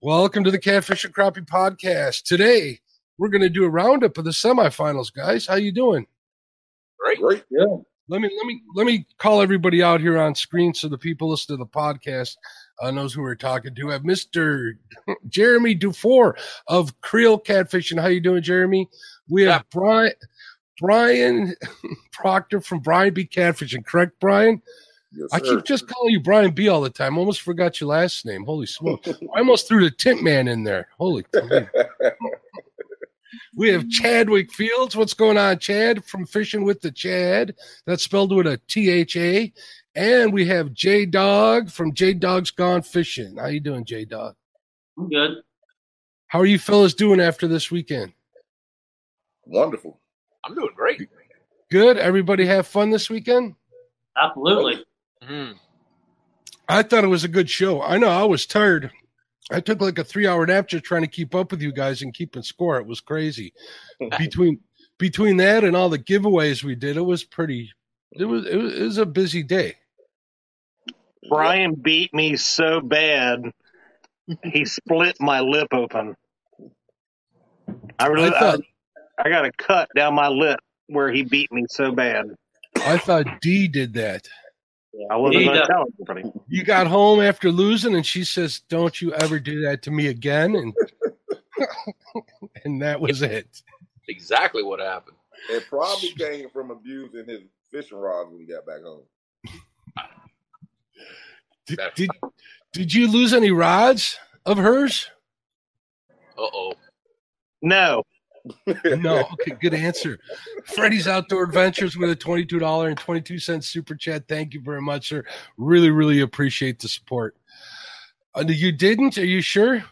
Welcome to the Catfish and Crappie Podcast. Today we're going to do a roundup of the semifinals, guys. How you doing? Great. Great. Yeah. Let me let me let me call everybody out here on screen so the people listening to the podcast uh, knows who we're talking to. I have Mr. Jeremy Dufour of Creel Catfishing. How you doing, Jeremy? We have Yeah. Brian Brian Proctor from Brian B Catfishing. Correct, Brian? Yes, I keep just calling you Brian B all the time. Almost forgot your last name. Holy smoke! I almost threw the Tint Man in there. Holy. We have Chadwick Fields. What's going on, Chad? From Fishing with the Chad. That's spelled with a T H A. And we have J Dog from J Dog's Gone Fishing. How you doing, J Dog? I'm good. How are you fellas doing after this weekend? Wonderful. I'm doing great. Good. Everybody have fun this weekend. Absolutely. Mm. I thought it was a good show. I know I was tired. I took like a three hour nap just trying to keep up with you guys and keeping score. It was crazy. between between that and all the giveaways we did, it was pretty. It was it was, it was a busy day. Brian beat me so bad, he split my lip open. I really, I thought I, I got a cut down my lip where he beat me so bad. I thought D did that. I wasn't going to does. tell everybody. You got home after losing, and she says, "Don't you ever do that to me again." And and that was it. Exactly what happened. It probably came from abusing his fishing rods when he got back home. Did, did did you lose any rods of hers? Uh oh. No, No. Okay, good answer. Freddie's Outdoor Adventures with a twenty-two dollar and twenty-two cent super chat. Thank you very much, sir. Really, really appreciate the support. Uh, you didn't? Are you sure?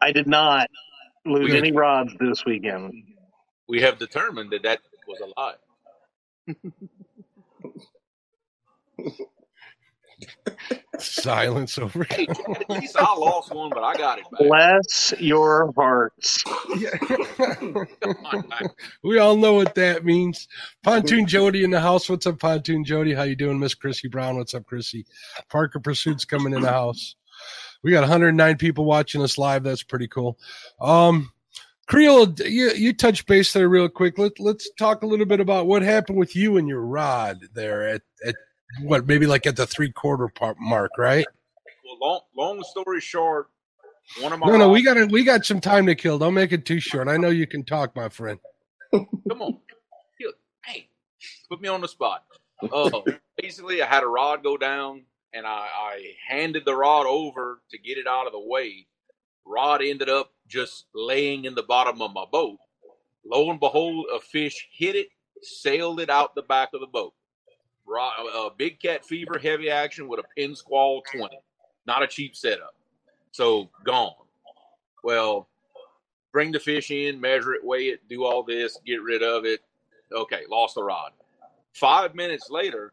I did not lose Good. any rods this weekend. We have determined that that was a lie. Silence over. Hey, at least I lost one, but I got it back. Bless your hearts. Come on, man. we all know what that means. Pontoon Jody in the house. What's up, Pontoon Jody? How you doing, Miss Chrissy Brown? What's up, Chrissy? Parker Pursuit's coming in the house. We got 109 people watching us live. That's pretty cool. Um, Creel, you you touch base there real quick. Let let's talk a little bit about what happened with you and your rod there at at what maybe like at the three quarter part mark, right? Well, long, long story short, one of my No, no, we got we got some time to kill. Don't make it too short. I know you can talk, my friend. Come on. Hey, put me on the spot. Uh, basically, I had a rod go down, and I, I handed the rod over to get it out of the way. Rod ended up just laying in the bottom of my boat. Lo and behold, a fish hit it, sailed it out the back of the boat. Rod, uh, big cat fever, heavy action with a Penn Squall 20. Not a cheap setup. So, gone. Well, bring the fish in, measure it, weigh it, do all this, get rid of it. Okay, lost the rod. Five minutes later,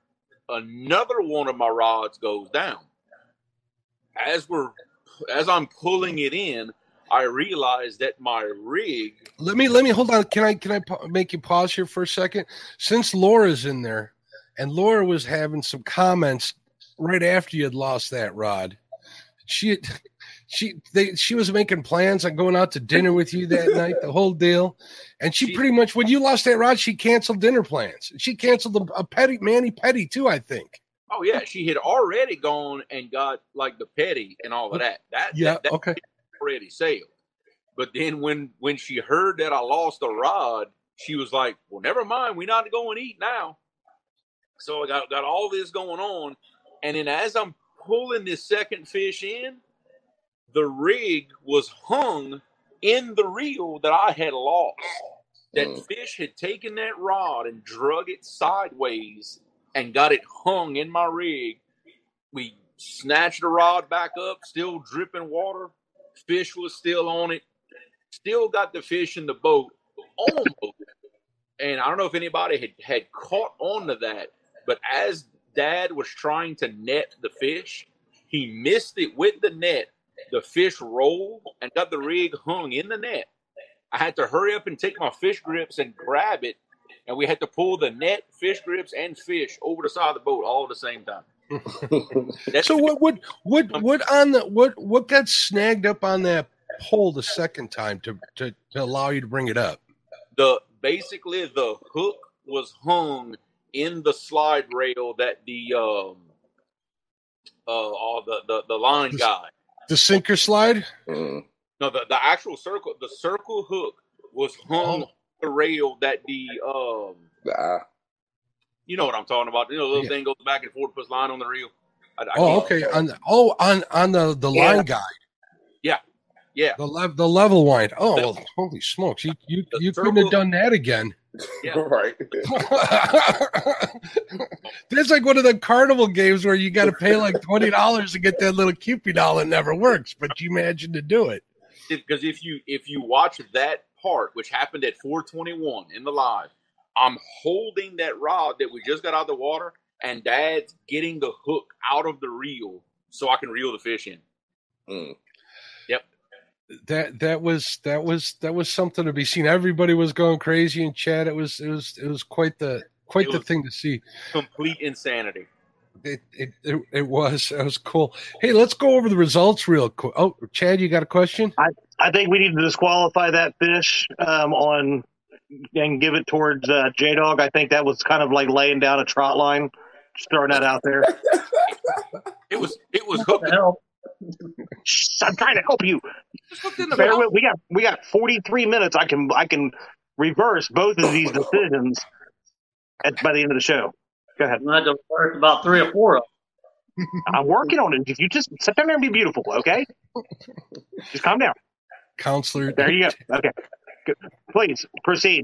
another one of my rods goes down. As we're as I'm pulling it in, I realize that my rig Let me let me hold on. Can I can I make you pause here for a second? Since Laura's in there, and Laura was having some comments right after you had lost that rod. She she they she was making plans on going out to dinner with you that night, the whole deal. And she She- pretty much when you lost that rod, she canceled dinner plans. She canceled a, a petty Manny Petty too, I think. Oh yeah, she had already gone and got like the petty and all of that. That Yeah, that, that okay. already sailed. But then when when she heard that I lost a rod, she was like, "Well, never mind. We're not going to eat now." So I got got all this going on, and then as I'm pulling this second fish in, the rig was hung in the reel that I had lost. That Mm. fish had taken that rod and drug it sideways and got it hung in my rig. We snatched the rod back up, still dripping water. Fish was still on it. Still got the fish in the boat, almost. And I don't know if anybody had, had caught on to that, but as dad was trying to net the fish, he missed it with the net. The fish rolled and got the rig hung in the net. I had to hurry up and take my fish grips and grab it, and we had to pull the net, fish grips, and fish over the side of the boat all at the same time. So what what what what on the what what got snagged up on that pole the second time to to, to allow you to bring it up? the basically the hook was hung in the slide rail that the um uh oh, the, the the line The- guy The sinker slide? Mm. no the, the actual circle the circle hook was hung Oh. on the rail that the um Ah, you know what I'm talking about you know the little Yeah. thing goes back and forth puts line on the reel I, I Oh, okay. On the, oh on on the the Yeah. line guide. yeah The lev- the level wind. Oh well, holy smokes! You you, The you couldn't have done that again. Yeah. right. That's like one of the carnival games where you got to pay like twenty dollars to get that little Cupid doll. It never works, but you managed to do it. because if you if you watch that part which happened at 421 in the live i'm holding that rod that we just got out of the water and dad's getting the hook out of the reel so i can reel the fish in Mm. That that was that was that was something to be seen. Everybody was going crazy in chat. It was it was it was quite the quite It the thing to see. complete insanity It, it it it was it was cool. Hey, let's go over the results real quick. Oh, Chad, you got a question? I I think we need to disqualify that fish um, on and give it towards uh, J Dog. I think that was kind of like laying down a trot line. Just throwing that out there. it was it was What hooked the hell? Shh, I'm trying to help you. just the Bear with- we got we got 43 minutes. I can I can reverse both of these decisions at, by the end of the show. Go ahead. I'm going to have to work about three or four of I'm working on it. If you just sit down there and be beautiful, okay? Just calm down. Counselor. There you go. Okay. Please proceed.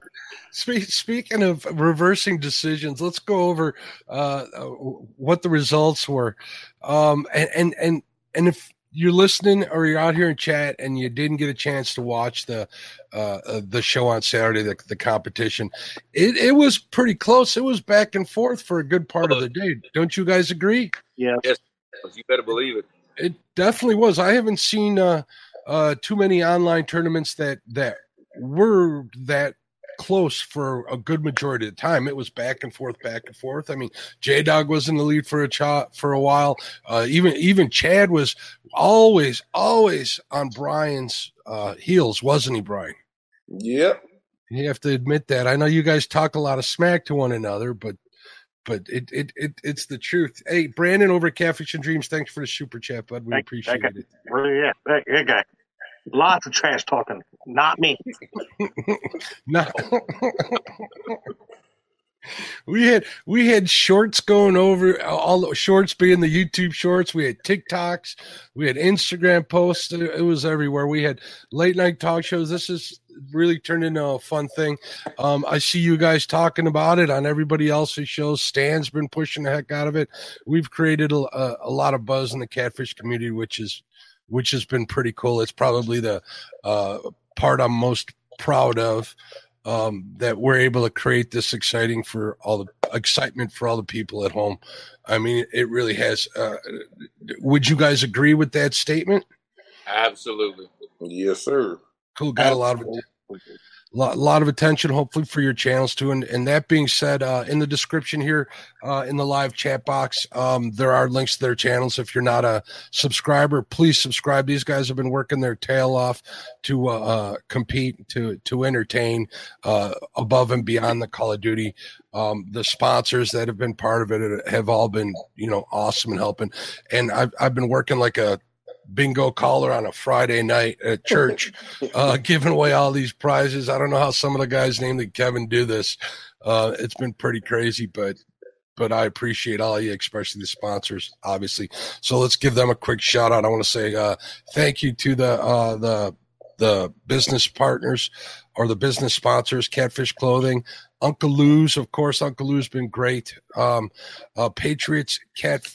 Speaking of reversing decisions, let's go over uh, uh, what the results were. Um, and, and and and if you're listening or you're out here in chat and you didn't get a chance to watch the uh, uh, the show on Saturday, the, the competition, it, it was pretty close. It was back and forth for a good part of the day. Don't you guys agree? Yeah. you better believe it It definitely was. I haven't seen uh, uh, too many online tournaments that that were that close for a good majority of the time. It was back and forth, back and forth. I mean, J Dog was in the lead for a cha- for a while. Uh, even even Chad was always always on Brian's uh, heels, wasn't he, Brian? Yep. You have to admit that. I know you guys talk a lot of smack to one another, but but it it, it it's the truth. Hey, Brandon over at Catfish and Dreams, thanks for the super chat, bud. We Thank- appreciate thank it. Really, yeah. That, that guy. Lots of trash talking. Not me. No. we had we had shorts going over all the shorts being the YouTube shorts. We had TikToks, we had Instagram posts. It it was everywhere. We had late night talk shows. This is really turned into a fun thing. Um, I see you guys talking about it on everybody else's shows. Stan's been pushing the heck out of it. We've created a, a, a lot of buzz in the catfish community, which is which has been pretty cool. It's probably the uh, part I'm most proud of um, that we're able to create this exciting for all the excitement for all the people at home. I mean, it really has. Uh, would you guys agree with that statement? absolutely Yes, sir. Cool, got a lot of lot, lot of attention hopefully for your channels too. And and that being said uh in the description here uh in the live chat box um there are links to their channels. If you're not a subscriber please subscribe. These guys have been working their tail off to uh, uh compete to to entertain uh above and beyond the call of duty. Um the sponsors that have been part of it have all been you know awesome and helping. And i've, I've been working like a bingo caller on a friday night at church uh, giving away all these prizes. I don't know how some of the guys named that Kevin do this. Uh, it's been pretty crazy, but but I appreciate all of you, especially the sponsors, obviously. So let's give them a quick shout out. I want to say uh, thank you to the uh, the the business partners or the business sponsors, Catfish Clothing, Uncle Lou's, of course. Uncle Lou's been great. Um, uh, Patriots Cat.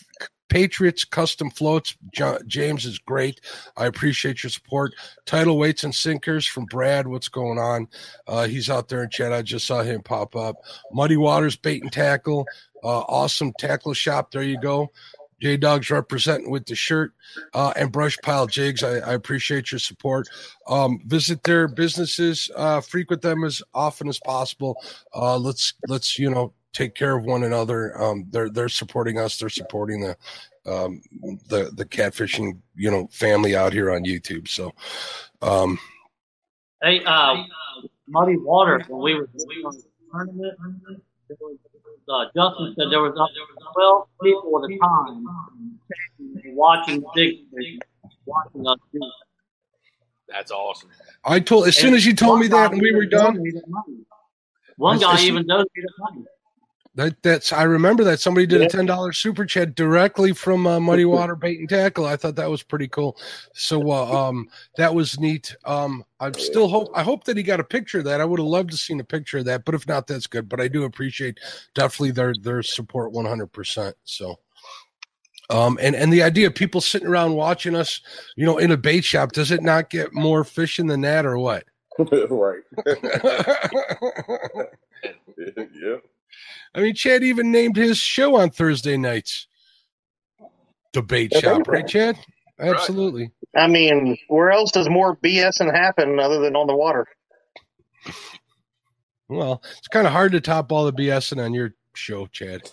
Patriots custom floats. Jo- James is great. I appreciate your support. Title weights and sinkers from Brad. What's going on? Uh, he's out there in chat. I just saw him pop up. Muddy Waters bait and tackle. Uh, awesome tackle shop. There you go. J Dogs representing with the shirt uh, and Brush Pile Jigs. I, I appreciate your support. Um, visit their businesses. Uh, frequent them as often as possible. Uh, let's let's you know take care of one another. Um, they're they're supporting us. They're supporting the um, the the catfishing you know family out here on YouTube. So um, Hey, uh, Muddy Water, when we were doing the tournament, there uh, Justin said there was up to 12 people at a time watching the big watching us do. That's awesome. I told as soon as you told me that and we were done. One guy as- even donated money. That that's I remember that somebody did a ten dollars super chat directly from uh, Muddy Water Bait and Tackle. I thought that was pretty cool. So uh, um, that was neat. Um, I still hope I hope that he got a picture of that. I would have loved to seen a picture of that, but if not, that's good. But I do appreciate definitely their their support one hundred percent. So. Um, and, and the idea of people sitting around watching us, you know, in a bait shop, does it not get more fishing than that or what? right. yeah. I mean, Chad even named his show on Thursday nights. Debate shop, right, Chad? Absolutely. I mean, where else does more BSing happen other than on the water? Well, it's kind of hard to top all the BSing on your show, Chad.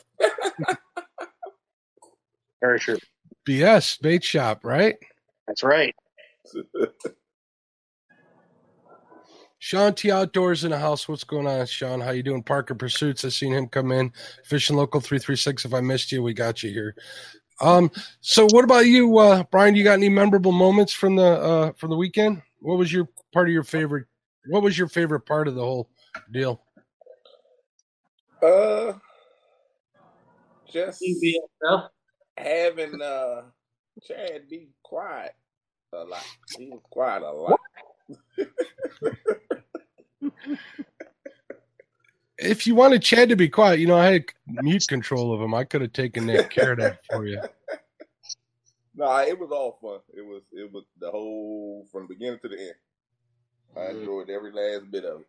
Very true. BS bait shop, right? That's right. Sean T Outdoors in the house. What's going on, Sean? How you doing? Parker Pursuits. I seen him come in. Fishing local three three six. If I missed you, we got you here. Um, so what about you, uh, Brian? You got any memorable moments from the uh from the weekend? What was your part of your favorite? What was your favorite part of the whole deal? Uh, just having uh Chad be quiet a lot. He was quiet a lot. If you wanted Chad to be quiet, you know I had mute control of him. I could have taken that care of that for you. Nah, it was all fun. It was it was the whole from beginning to the end. I Mm-hmm. enjoyed every last bit of it.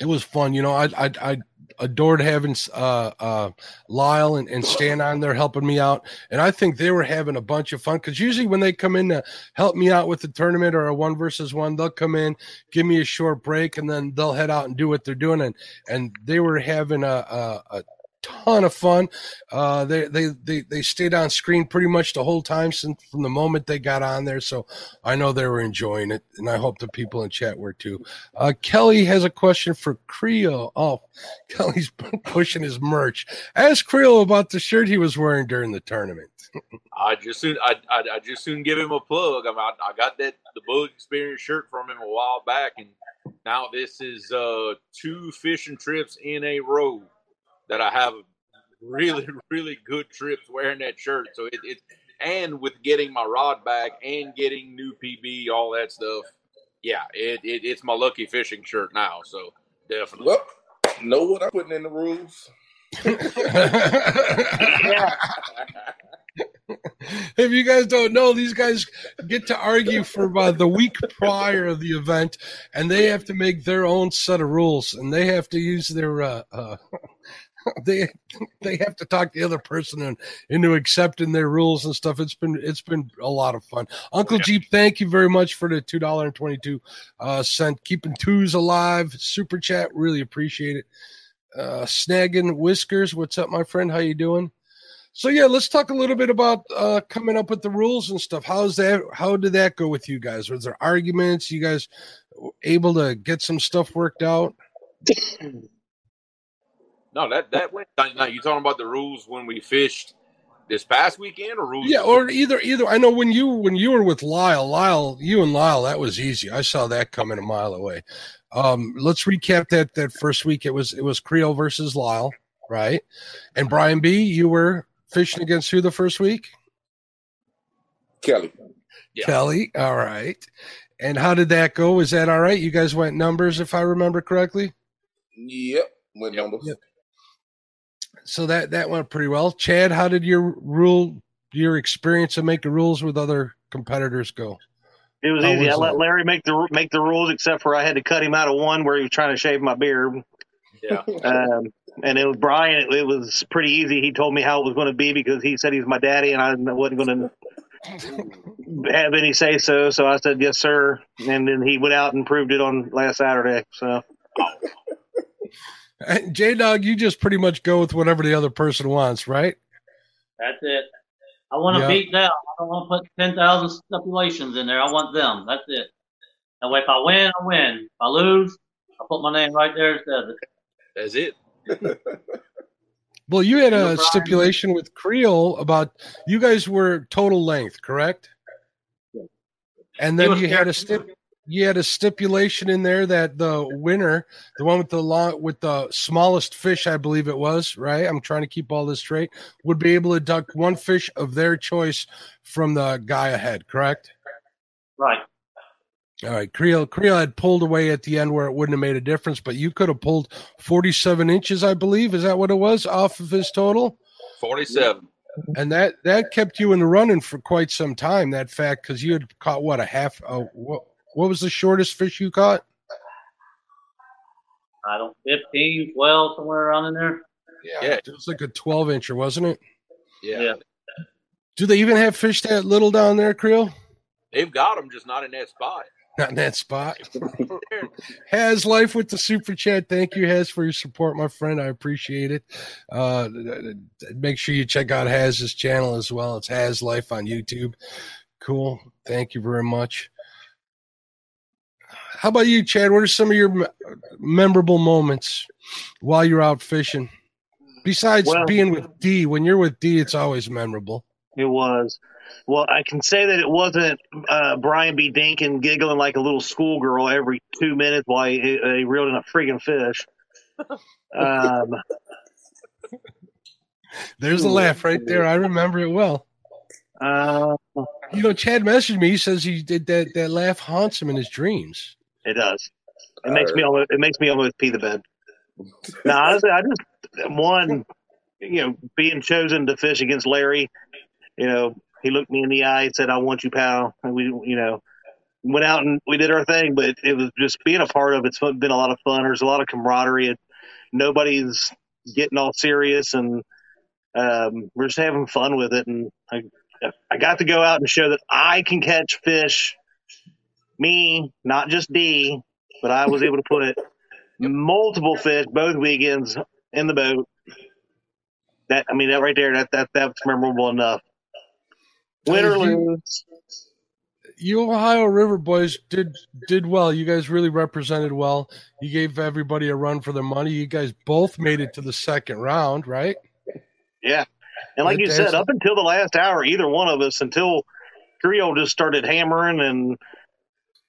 It was fun. You know, I I, I adored having uh, uh, Lyle and, and Stan on there helping me out, and I think they were having a bunch of fun because usually when they come in to help me out with the tournament or a one versus one, they'll come in, give me a short break, and then they'll head out and do what they're doing, and and they were having a a, a ton of fun. Uh, they, they they they stayed on screen pretty much the whole time since from the moment they got on there. So I know they were enjoying it, and I hope the people in chat were too. Uh, Kelly has a question for Creo. Oh, Kelly's pushing his merch. Ask Creo about the shirt he was wearing during the tournament. I just soon I, I I just soon give him a plug. I, mean, I I got that the Bug Experience shirt from him a while back, and now this is uh two fishing trips in a row that I have really really good trips wearing that shirt. So it, it and with getting my rod back and getting new PB, all that stuff. Yeah, it, it it's my lucky fishing shirt now. So definitely. Well, know what I'm putting in the rules. if you guys don't know, these guys get to argue for uh, the week prior of the event, and they have to make their own set of rules, and they have to use their uh, uh, they they have to talk the other person in, into accepting their rules and stuff. It's been it's been a lot of fun. Uncle Jeep, thank you very much for the two dollar and twenty two uh, cent keeping twos alive super chat. Really appreciate it. Uh, snagging whiskers, what's up, my friend? How you doing? So yeah, let's talk a little bit about uh, coming up with the rules and stuff. How's that? How did that go with you guys? Was there arguments? You guys able to get some stuff worked out? No, that that went. Now you talking about the rules when we fished this past weekend, or rules? Yeah, or either either. I know when you when you were with Lyle, Lyle, you and Lyle, that was easy. I saw that coming a mile away. Um, let's recap that that first week. It was it was Creole versus Lyle, right? And Brian B, you were fishing against who the first week? Kelly. Yeah. Kelly. All right. And how did that go? Was that all right? You guys went numbers, if I remember correctly. Yep. With Yep. Numbers. Yep. So that that went pretty well. Chad, how did your rule your experience of making rules with other competitors go? It was How easy. was I let it? Larry make the make the rules, except for I had to cut him out of one where he was trying to shave my beard. Yeah. Um, and it was Brian. It, it was pretty easy. He told me how it was going to be because he said he's my daddy, and I wasn't going to have any say so. So I said yes, sir. And then he went out and proved it on last Saturday. So J Dog, you just pretty much go with whatever the other person wants, right? That's it. I want to Yeah. beat them. I don't want to put 10,000 stipulations in there. I want them. That's it. That way, if I win, I win. If I lose, I put my name right there instead it. That's it. Well, you had a stipulation with Creole about you guys were total length, correct? And then you had a careful. stip you had a stipulation in there that the winner, the one with the long with the smallest fish, I believe it was, right? I'm trying to keep all this straight, would be able to duck one fish of their choice from the guy ahead, correct? Right. All right, Creel. Creel had pulled away at the end where it wouldn't have made a difference, but you could have pulled 47 inches, I believe. Is that what it was off of his total? 47. And that that kept you in the running for quite some time. That fact, because you had caught what a half. Uh, what what was the shortest fish you caught? I don't 15, 12, somewhere around in there. Yeah. it was like a 12 incher, wasn't it? Yeah. Yeah. Do they even have fish that little down there, Creole? They've got them, just not in that spot. Not in that spot. Has life with the super chat. Thank you, Has, for your support, my friend. I appreciate it. Uh, make sure you check out Haz's channel as well. It's Has Life on YouTube. Cool. Thank you very much. How about you, Chad? What are some of your memorable moments while you're out fishing? Besides Well- being with D, when you're with D, it's always memorable. It was. Well, I can say that it wasn't uh, Brian B. Dinkin giggling like a little schoolgirl every two minutes while he, he reeled in a freaking fish. Um, There's a laugh right there. I remember it well. uh, You know, Chad messaged me. He says he did that. That laugh haunts him in his dreams. It does. It makes me almost. It makes me almost pee the bed. No, honestly, I just one, you know, being chosen to fish against Larry. You know, he looked me in the eye and said, "I want you, pal." And we, you know, went out and we did our thing. But it was just being a part of it's been a lot of fun. There's a lot of camaraderie. It, nobody's getting all serious, and um, we're just having fun with it. And I, I got to go out and show that I can catch fish. Me, not just D, but I was able to put multiple fish both weekends in the boat. That I mean, that right there, that that that's memorable enough. Win or You- lose, You Ohio River boys did did well. You guys really represented well. You gave everybody a run for their money. You guys both made it to the second round, right? yeah. And like you said, up until the last hour, either one of us, until Creole just started hammering and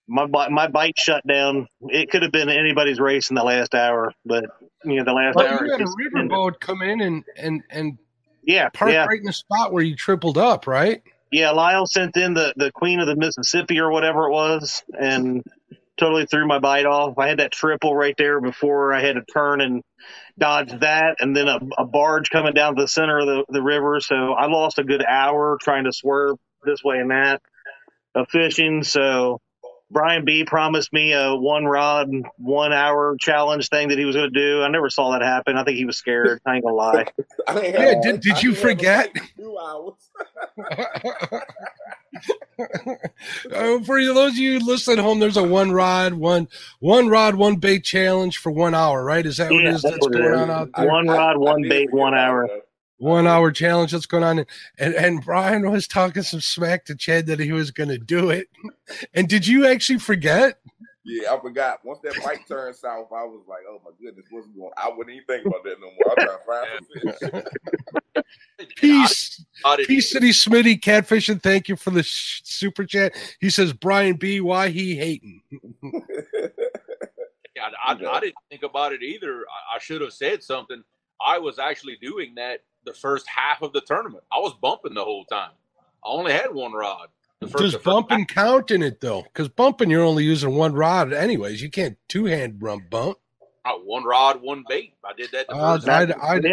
my my bite shut down. It could have been anybody's race in the last hour, but you know the last But hour. you had a just river boat come in and and and Yeah, park yeah. right in the spot where you tripled up, right? Yeah, Lyle sent in the, the Queen of the Mississippi or whatever it was and totally threw my bite off. I had that triple right there before I had to turn and dodge that and then a, a barge coming down to the center of the, the river. So I lost a good hour trying to swerve this way and that of fishing. So Brian B promised me a one rod, one hour challenge thing that he was going to do. I never saw that happen. I think he was scared. I ain't gonna lie. Yeah, did- did you forget? Two hours. Uh, for those of you listening at home, there's a one rod, one one rod, one bait challenge for one hour, right? Is that what it is that's that's what going is. on out there? One rod, one did bait, one hour. out, though. One uh-huh. hour challenge that's going on and and brian was talking some smack to chad that he was going to do it and did you actually forget Yeah, I forgot. Once that bike turned south, I was like, "Oh my goodness, what's going?" on I wouldn't even think about that no more. I'm trying to find some peace I didn't peace city smitty Catfish, and thank you for the sh- super chat he says brian b why he hating I, I, I didn't think about it either. I, I should have said something. I was actually doing that the first half of the tournament. I was bumping the whole time. I only had one rod. The first, does the first bumping count in it though because bumping you're only using one rod anyways you can't two-hand bump bump half, uh, one rod, one bait. I did that the Uh, I'd, I'd,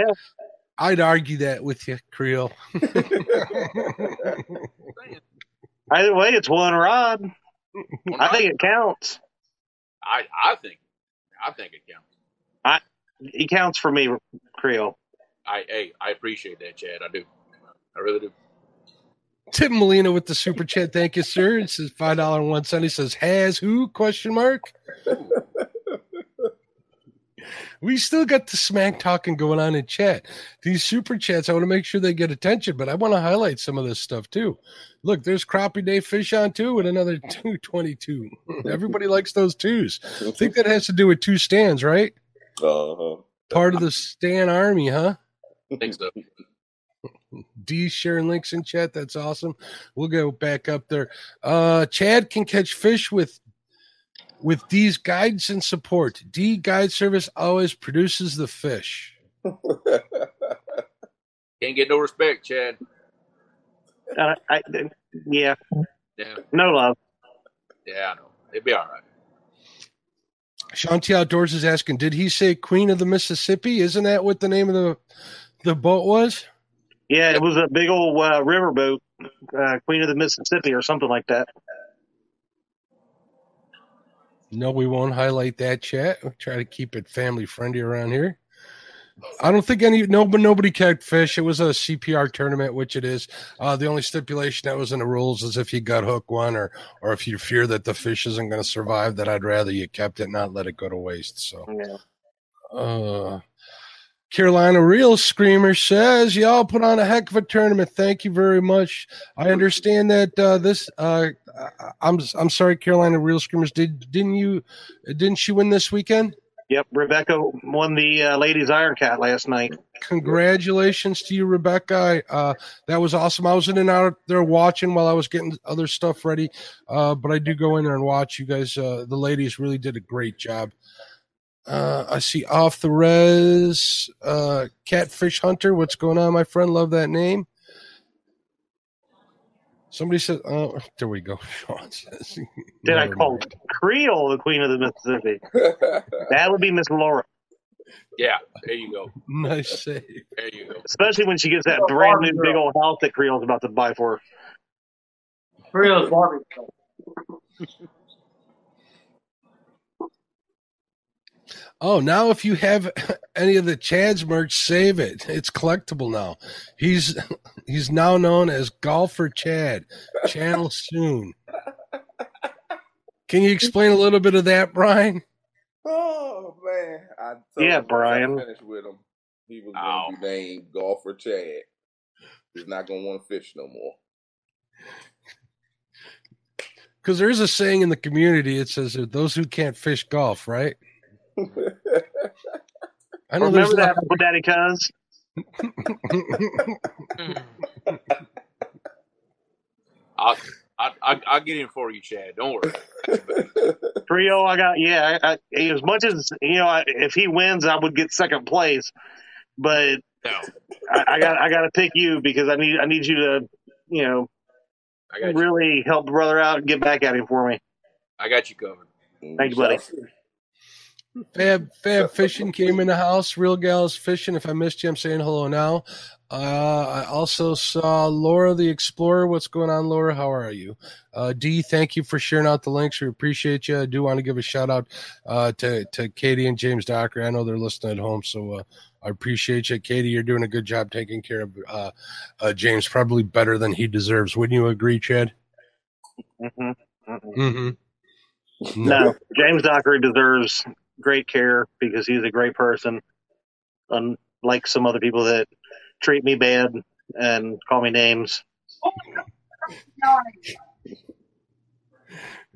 I'd argue that with you creole either way, it's one rod. one I rod. think it counts. I, I think, I think it counts. He counts for me, Creole. I, hey, I appreciate that, Chad. I do. I really do. Tim Molina with the super chat. Thank you, sir. It says five dollar and one cent. He says, "Has who?" Question mark. we still got the smack talking going on in chat. These super chats, I want to make sure they get attention, but I want to highlight some of this stuff too. Look, there's Crappie Day Fish on too with another 222. Everybody likes those twos. I think that has to do with two stands, right? Uh-huh. Part of the Stan Army, huh? I think so. D sharing links in chat. That's awesome. We'll go back up there. Uh, Chad can catch fish with with D's guides and support. D Guide Service always produces the fish. Can't get no respect, Chad. Uh, I, yeah, Yeah, no love. yeah, I know. It'd be all right. Sean T Outdoors is asking, did he say Queen of the Mississippi? Isn't that what the name of the the boat was? Yeah, it was a big old uh, riverboat, uh, Queen of the Mississippi or something like that. No, we won't highlight that chat. We'll try to keep it family friendly around here. I don't think any no, but nobody kept fish. It was a CPR tournament, which it is. Uh, the only stipulation that was in the rules is if you got hook one, or or if you fear that the fish isn't going to survive, that I'd rather you kept it, not let it go to waste. So, Yeah. uh, Carolina Reel Screamer says, "Y'all put on a heck of a tournament. Thank you very much. I understand that uh, this. Uh, I'm I'm sorry, Carolina Reel Screamers. Did didn't you didn't she win this weekend? Yep, Rebecca won the uh, ladies Iron Cat last night. Congratulations to you, Rebecca. I, uh, that was awesome. I was in and out there watching while I was getting other stuff ready, uh, but I do go in there and watch. You guys, uh, the ladies, really did a great job. Uh, I see off the res, uh, Catfish Hunter. What's going on, my friend? Love that name. Somebody said, "Oh, there we go." Sean says, Did I call mind. Creole the Queen of the Mississippi? That would be Miss Laura, Yeah, there you go. Nice save. There you go. especially when she gets that brand new big old house that Creole's about to buy for her. Creole's barbecue. Oh, now if you have any of the Chad's merch, save it. It's collectible now. He's he's now known as Golfer Chad. Channel soon. Can you explain a little bit of that, Brian? oh man, I told Yeah, him once I Brian. Finished with him. He was Ow. going to be named Golfer Chad. He's not going to want to fish no more. Because there is a saying in the community. It says that those who can't fish golf, right? I know there's Remember that, not- Uncle Daddy Cuz? I'll, I, I, I'll get in for you, Chad. Don't worry. Creole, I got yeah. I, I, as much as you know, I, if he wins, I would get second place. But No, I, I got I got to pick you because I need I need you to you know I got you. really help brother out and get back at him for me. I got you covered. Thank you, buddy. Fab Fab Fishing came in the house. Real Gals Fishing. If I missed you, I'm saying hello now. Uh, I also saw Laura the Explorer. What's going on, Laura? How are you? Uh, D, thank you for sharing out the links. We appreciate you. I do want to give a shout out uh, to to Katie and James Dockery. I know they're listening at home, so uh, I appreciate you, Katie. You're doing a good job taking care of uh, uh, James, probably better than he deserves. Wouldn't you agree, Chad? Mm-hmm. Mm-hmm. No, James Dockery deserves great care because he's a great person, unlike some other people that treat me bad and call me names.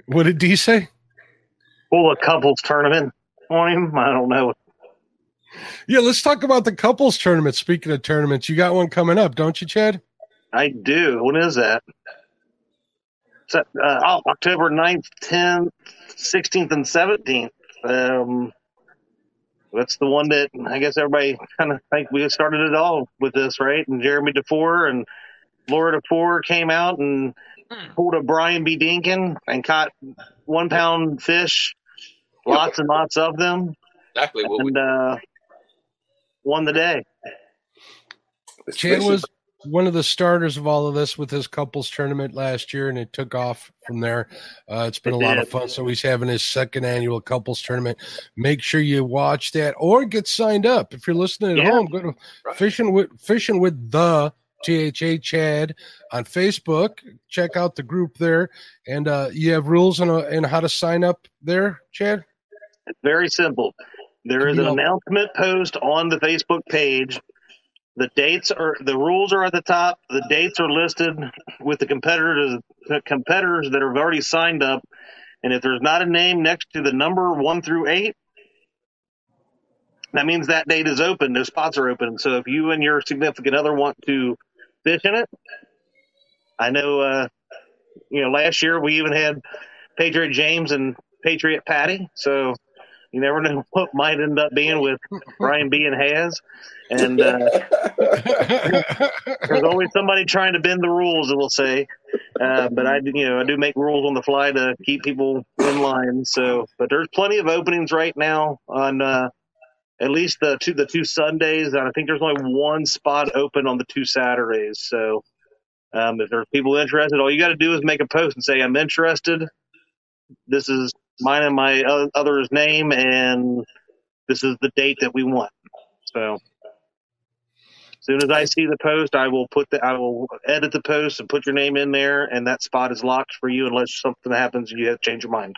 What did D say? Pull a couples tournament on him. I don't know. Yeah, let's talk about the couples tournament. Speaking of tournaments, you got one coming up, don't you, Chad? I do. When is that? So, uh, oh, October 9th, 10th, 16th, and 17th. Um, that's the one that I guess everybody kind of think we started it all with this, right? And Jeremy Dufour and Laura Dufour came out and pulled a Brian B. Dinkin and caught one pound fish, lots and lots of them, Exactly what we and uh, won the day. Chad was one of the starters of all of this with his couples tournament last year, and it took off from there. Uh, it's been a It lot of fun. So he's having his second annual couples tournament. Make sure you watch that or get signed up if you're listening at Yeah. home. Go to Right. fishing with fishing with the THA Chad on Facebook. Check out the group there, and uh, you have rules on, uh, and how to sign up there, Chad. It's very simple. There is an announcement post on the Facebook page. The dates are the rules are at the top. The dates are listed with the competitors the competitors that have already signed up. And if there's not a name next to the number one through eight, that means that date is open. Those spots are open. So if you and your significant other want to fish in it, I know. Uh, you know, last year we even had Patriot James and Patriot Patty. So you never know what might end up being with Brian B and Has. And uh, there's always somebody trying to bend the rules, we'll say. Uh, but I, do- you know, I do make rules on the fly to keep people in line. So, but there's plenty of openings right now on uh, at least the two the two Sundays, and I think there's only one spot open on the two Saturdays. So, um, if there's people interested, all you got to do is make a post and say I'm interested. This is mine and my other's name, and this is the date that we want. So, as soon as I see the post, I will put the I will edit the post and put your name in there, and that spot is locked for you unless something happens and you have to change your mind.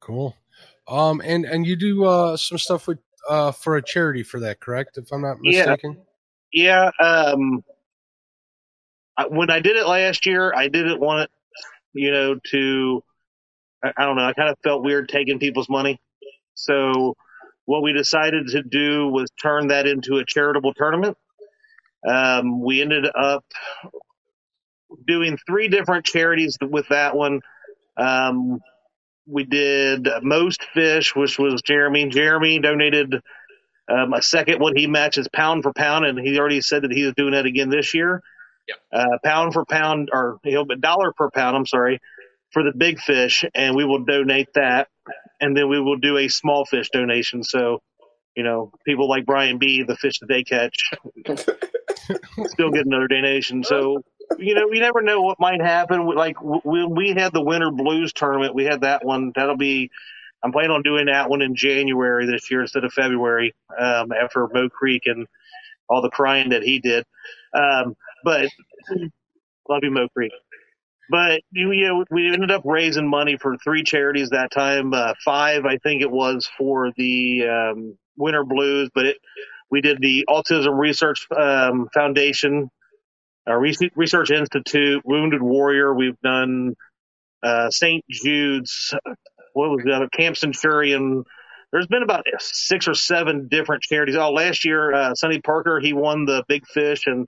cool. Um, and and you do uh some stuff with uh for a charity for that, correct? If I'm not Yeah. mistaken. Yeah. Um, I, when I did it last year, I didn't want it, you know, to, I, I don't know, I kind of felt weird taking people's money. So what we decided to do was turn that into a charitable tournament. Um, we ended up doing three different charities with that one. Um, we did most fish, which was Jeremy. Jeremy donated um, a second one he matches pound for pound, and he already said that he was doing that again this year. Yep. Uh, pound for pound, or you know, dollar per pound. I'm sorry for the big fish, and we will donate that, and then we will do a small fish donation. So, you know, people like Brian B, the fish that they catch, still get another donation. So, you know, you never know what might happen. Like when we had the Winter Blues tournament, we had that one. That'll be. I'm planning on doing that one in January this year instead of February um, after Mo Creek and all the crying that he did. Um, but love you, Mo Creek. But you, you know, we ended up raising money for three charities that time. Uh, five, I think it was, for the um, Winter Blues. But it, we did the Autism Research um, Foundation, uh, Re- Research Institute, Wounded Warrior. We've done uh, St. Jude's. What was the other? Camp Centurion. There's been about six or seven different charities. Oh, last year, uh, Sonny Parker he won the Big Fish, and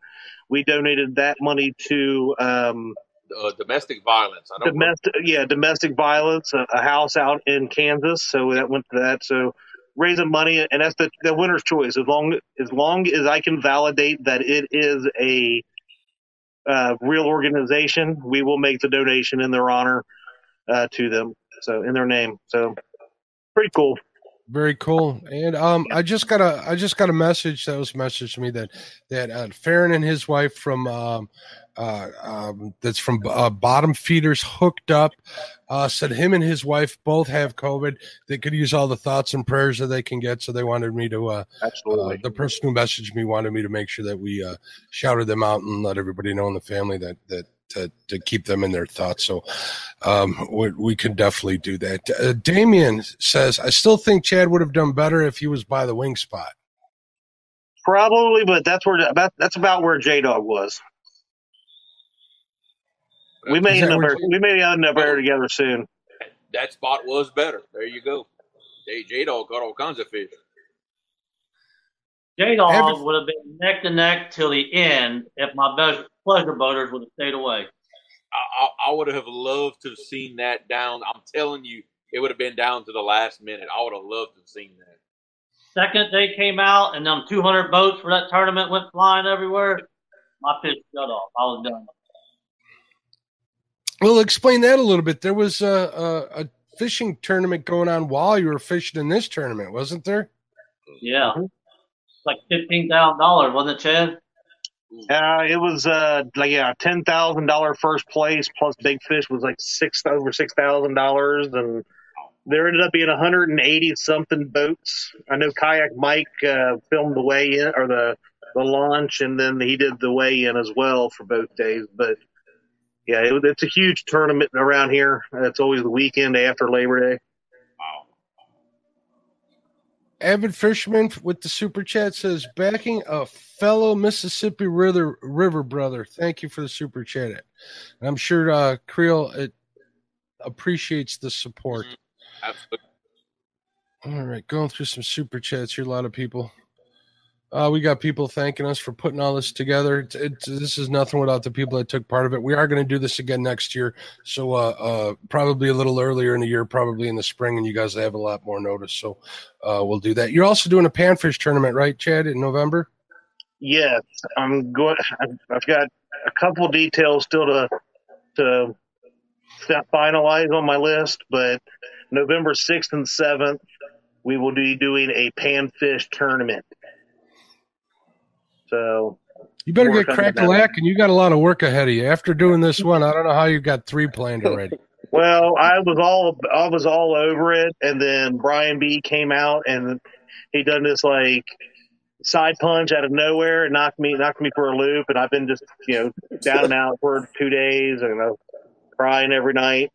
we donated that money to um, Uh, domestic violence. I don't. domestic yeah domestic violence a, a house out in kansas so that went to that so raising money and that's the, the winner's choice as long as long as i can validate that it is a uh, real organization we will make the donation in their honor uh, to them so in their name so pretty cool Very cool. And um, I just got a I just got a message that was messaged to me that that uh, Farron and his wife from um, uh, um, that's from uh, Bottom Feeders hooked up. Uh, said him and his wife both have COVID. They could use all the thoughts and prayers that they can get. So they wanted me to. Uh, uh, absolutely the person who messaged me wanted me to make sure that we uh, shouted them out and let everybody know in the family that that to, to keep them in their thoughts. So um, we, we could definitely do that. Uh, Damien says, I still think Chad would have done better if he was by the wing spot. probably but that's where about that's about where j-dog was we may Is end up where- we may end up there together soon That spot was better. There you go. J Dog caught all kinds of fish. J Dog would have been neck to neck till the end if my best pleasure boaters would have stayed away. I, I, I would have loved to have seen that down. I'm telling you, it would have been down to the last minute. I would have loved to have seen that. Second they came out and them 200 boats for that tournament went flying everywhere, my fish shut off. I was done. Well, explain that a little bit. There was a, a, a fishing tournament going on while you were fishing in this tournament, wasn't there? Yeah. Mm-hmm. It's like $15,000, wasn't it, Chad? Uh, it was uh like yeah, ten thousand dollar first place plus big fish was like six over six thousand dollars, and there ended up being hundred and eighty something boats. I know Kayak Mike uh, filmed the weigh in or the the launch, and then he did the weigh in as well for both days. But yeah, it, it's a huge tournament around here. It's always the weekend after Labor Day. Avid Fisherman with the super chat says backing a fellow Mississippi River River brother. Thank you for the super chat. And I'm sure uh, Creel it appreciates the support. Absolutely. All right, going through some super chats here. A lot of people. Uh, we got people thanking us for putting all this together. It's, it's, this is nothing without the people that took part of it. We are going to do this again next year, so uh, uh, probably a little earlier in the year, probably in the spring, and you guys have a lot more notice. So uh, we'll do that. You're also doing a panfish tournament, right, Chad, in November? Yes, I'm going. I've got a couple details still to to finalize on my list, but November sixth and seventh, we will be doing a panfish tournament. So You better get on that. crack and you got a lot of work ahead of you. After doing this one, I don't know how you got three planned already. Well, I was all I was all over it, and then Brian B came out and he done this like side punch out of nowhere and knocked me knocked me for a loop, and I've been just you know down and out for two days and I'm crying every night.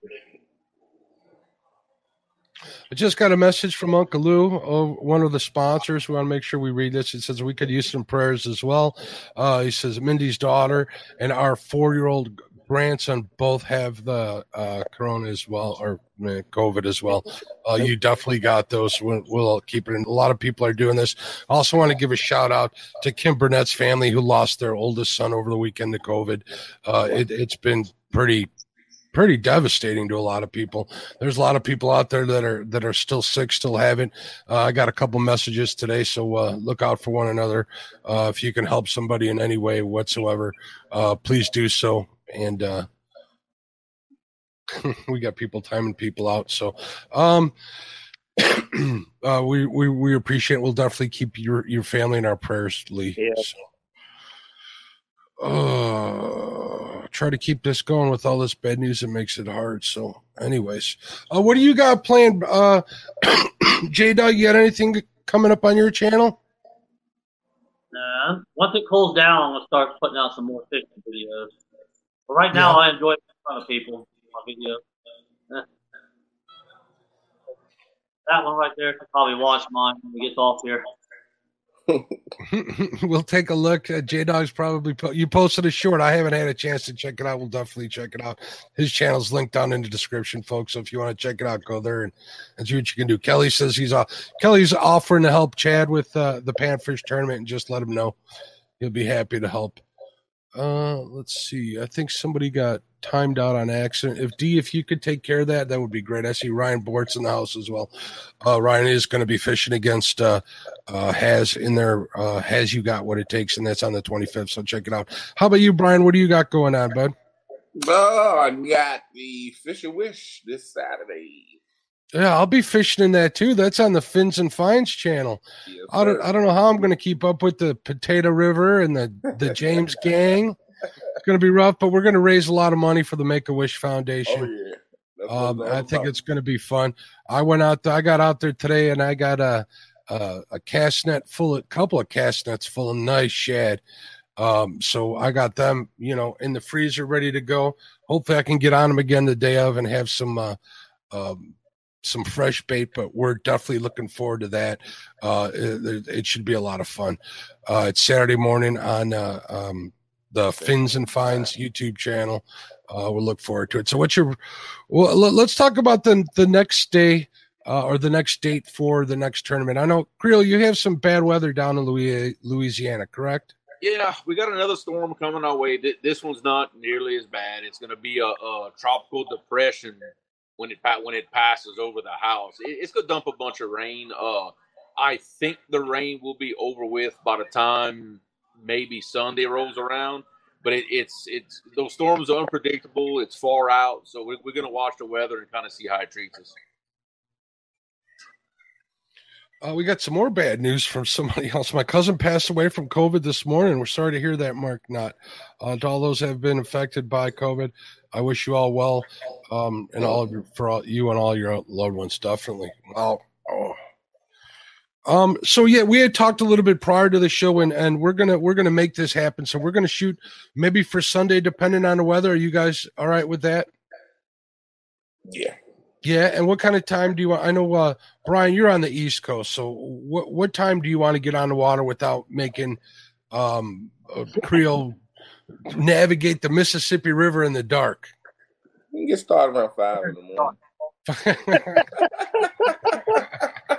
I just got a message from Uncle Lou, uh, one of the sponsors. We want to make sure we read this. He says we could use some prayers as well. Uh, he says Mindy's daughter and our four-year-old grandson both have the uh, corona as well, or uh, COVID as well. Uh, you definitely got those. We'll, we'll keep it in. A lot of people are doing this. I also want to give a shout out to Kim Burnett's family who lost their oldest son over the weekend to COVID. Uh, it, it's been pretty pretty devastating to a lot of people. There's a lot of people out there that are that are still sick, still haven't. Uh, I got a couple messages today, so uh, look out for one another. Uh, if you can help somebody in any way whatsoever, uh, please do so. And uh, we got people timing people out, so um, uh, we we we appreciate. It. We'll definitely keep your your family in our prayers, Lee. Yeah. So uh try to keep this going with all this bad news it makes it hard so anyways uh what do you got planned uh j dog you got anything coming up on your channel Nah, once it cools down, I'm gonna start putting out some more fishing videos. But right now, I enjoy making fun of people my video. That one right there could probably watch mine when we gets off here. we'll take a look. Uh, j dog's probably po- you posted a short. I haven't had a chance to check it out. We'll definitely check it out. His channel's linked down in the description folks so if you want to check it out go there and, and see what you can do. Kelly says he's off kelly's offering to help chad with uh, the panfish tournament and just let him know. He'll be happy to help. Uh let's see. I think somebody got timed out on accident if d if you could take care of that that would be great. I see ryan bort's in the house as well. Uh ryan is going to be fishing against uh uh has in there. Uh has you got what it takes and that's on the 25th so check it out. How about you brian? What do you got going on bud? Oh, I got the Fish and Wish this Saturday. yeah i'll be fishing in that too. That's on the fins and finds channel. Yes, i don't i don't know how i'm going to keep up with the potato river and the the james gang going to be rough but we're going to raise a lot of money for the make-a-wish foundation Oh yeah. Um, I think about. it's going to be fun. I went out there. I got out there today, and I got a a, a cast net full a couple of cast nets full of nice shad. Um, so I got them, you know, in the freezer, ready to go. Hopefully, I can get on them again the day of and have some uh, um, some fresh bait. But we're definitely looking forward to that. Uh, it, it should be a lot of fun. Uh, it's Saturday morning on uh, um, the Fins and Finds YouTube channel. Uh, we'll look forward to it. So, what's your? Well, let- let's talk about the the next day uh, or the next date for the next tournament. I know, Creole, you have some bad weather down in Louis- Louisiana, correct? Yeah, we got another storm coming our way. This one's not nearly as bad. It's going to be a, a tropical depression when it when it passes over the house. It's going to dump a bunch of rain. Uh, I think the rain will be over with by the time maybe Sunday rolls around. But it, it's it's those storms are unpredictable. It's far out, so we're, we're going to watch the weather and kind of see how it treats us. Uh, we got some more bad news from somebody else. My cousin passed away from COVID this morning. We're sorry to hear that, Mark. Not uh, to all those have been affected by COVID. I wish you all well, um, and all of your for all, you and all your loved ones. Definitely. Wow. Um. So yeah, we had talked a little bit prior to the show, and and we're gonna we're gonna make this happen. So we're gonna shoot maybe for Sunday, depending on the weather. Are you guys all right with that? Yeah. Yeah, and what kind of time do you want? I know, uh, Brian, you're on the East Coast, so what what time do you want to get on the water without making um, Creole navigate the Mississippi River in the dark? We can get started around five in the morning.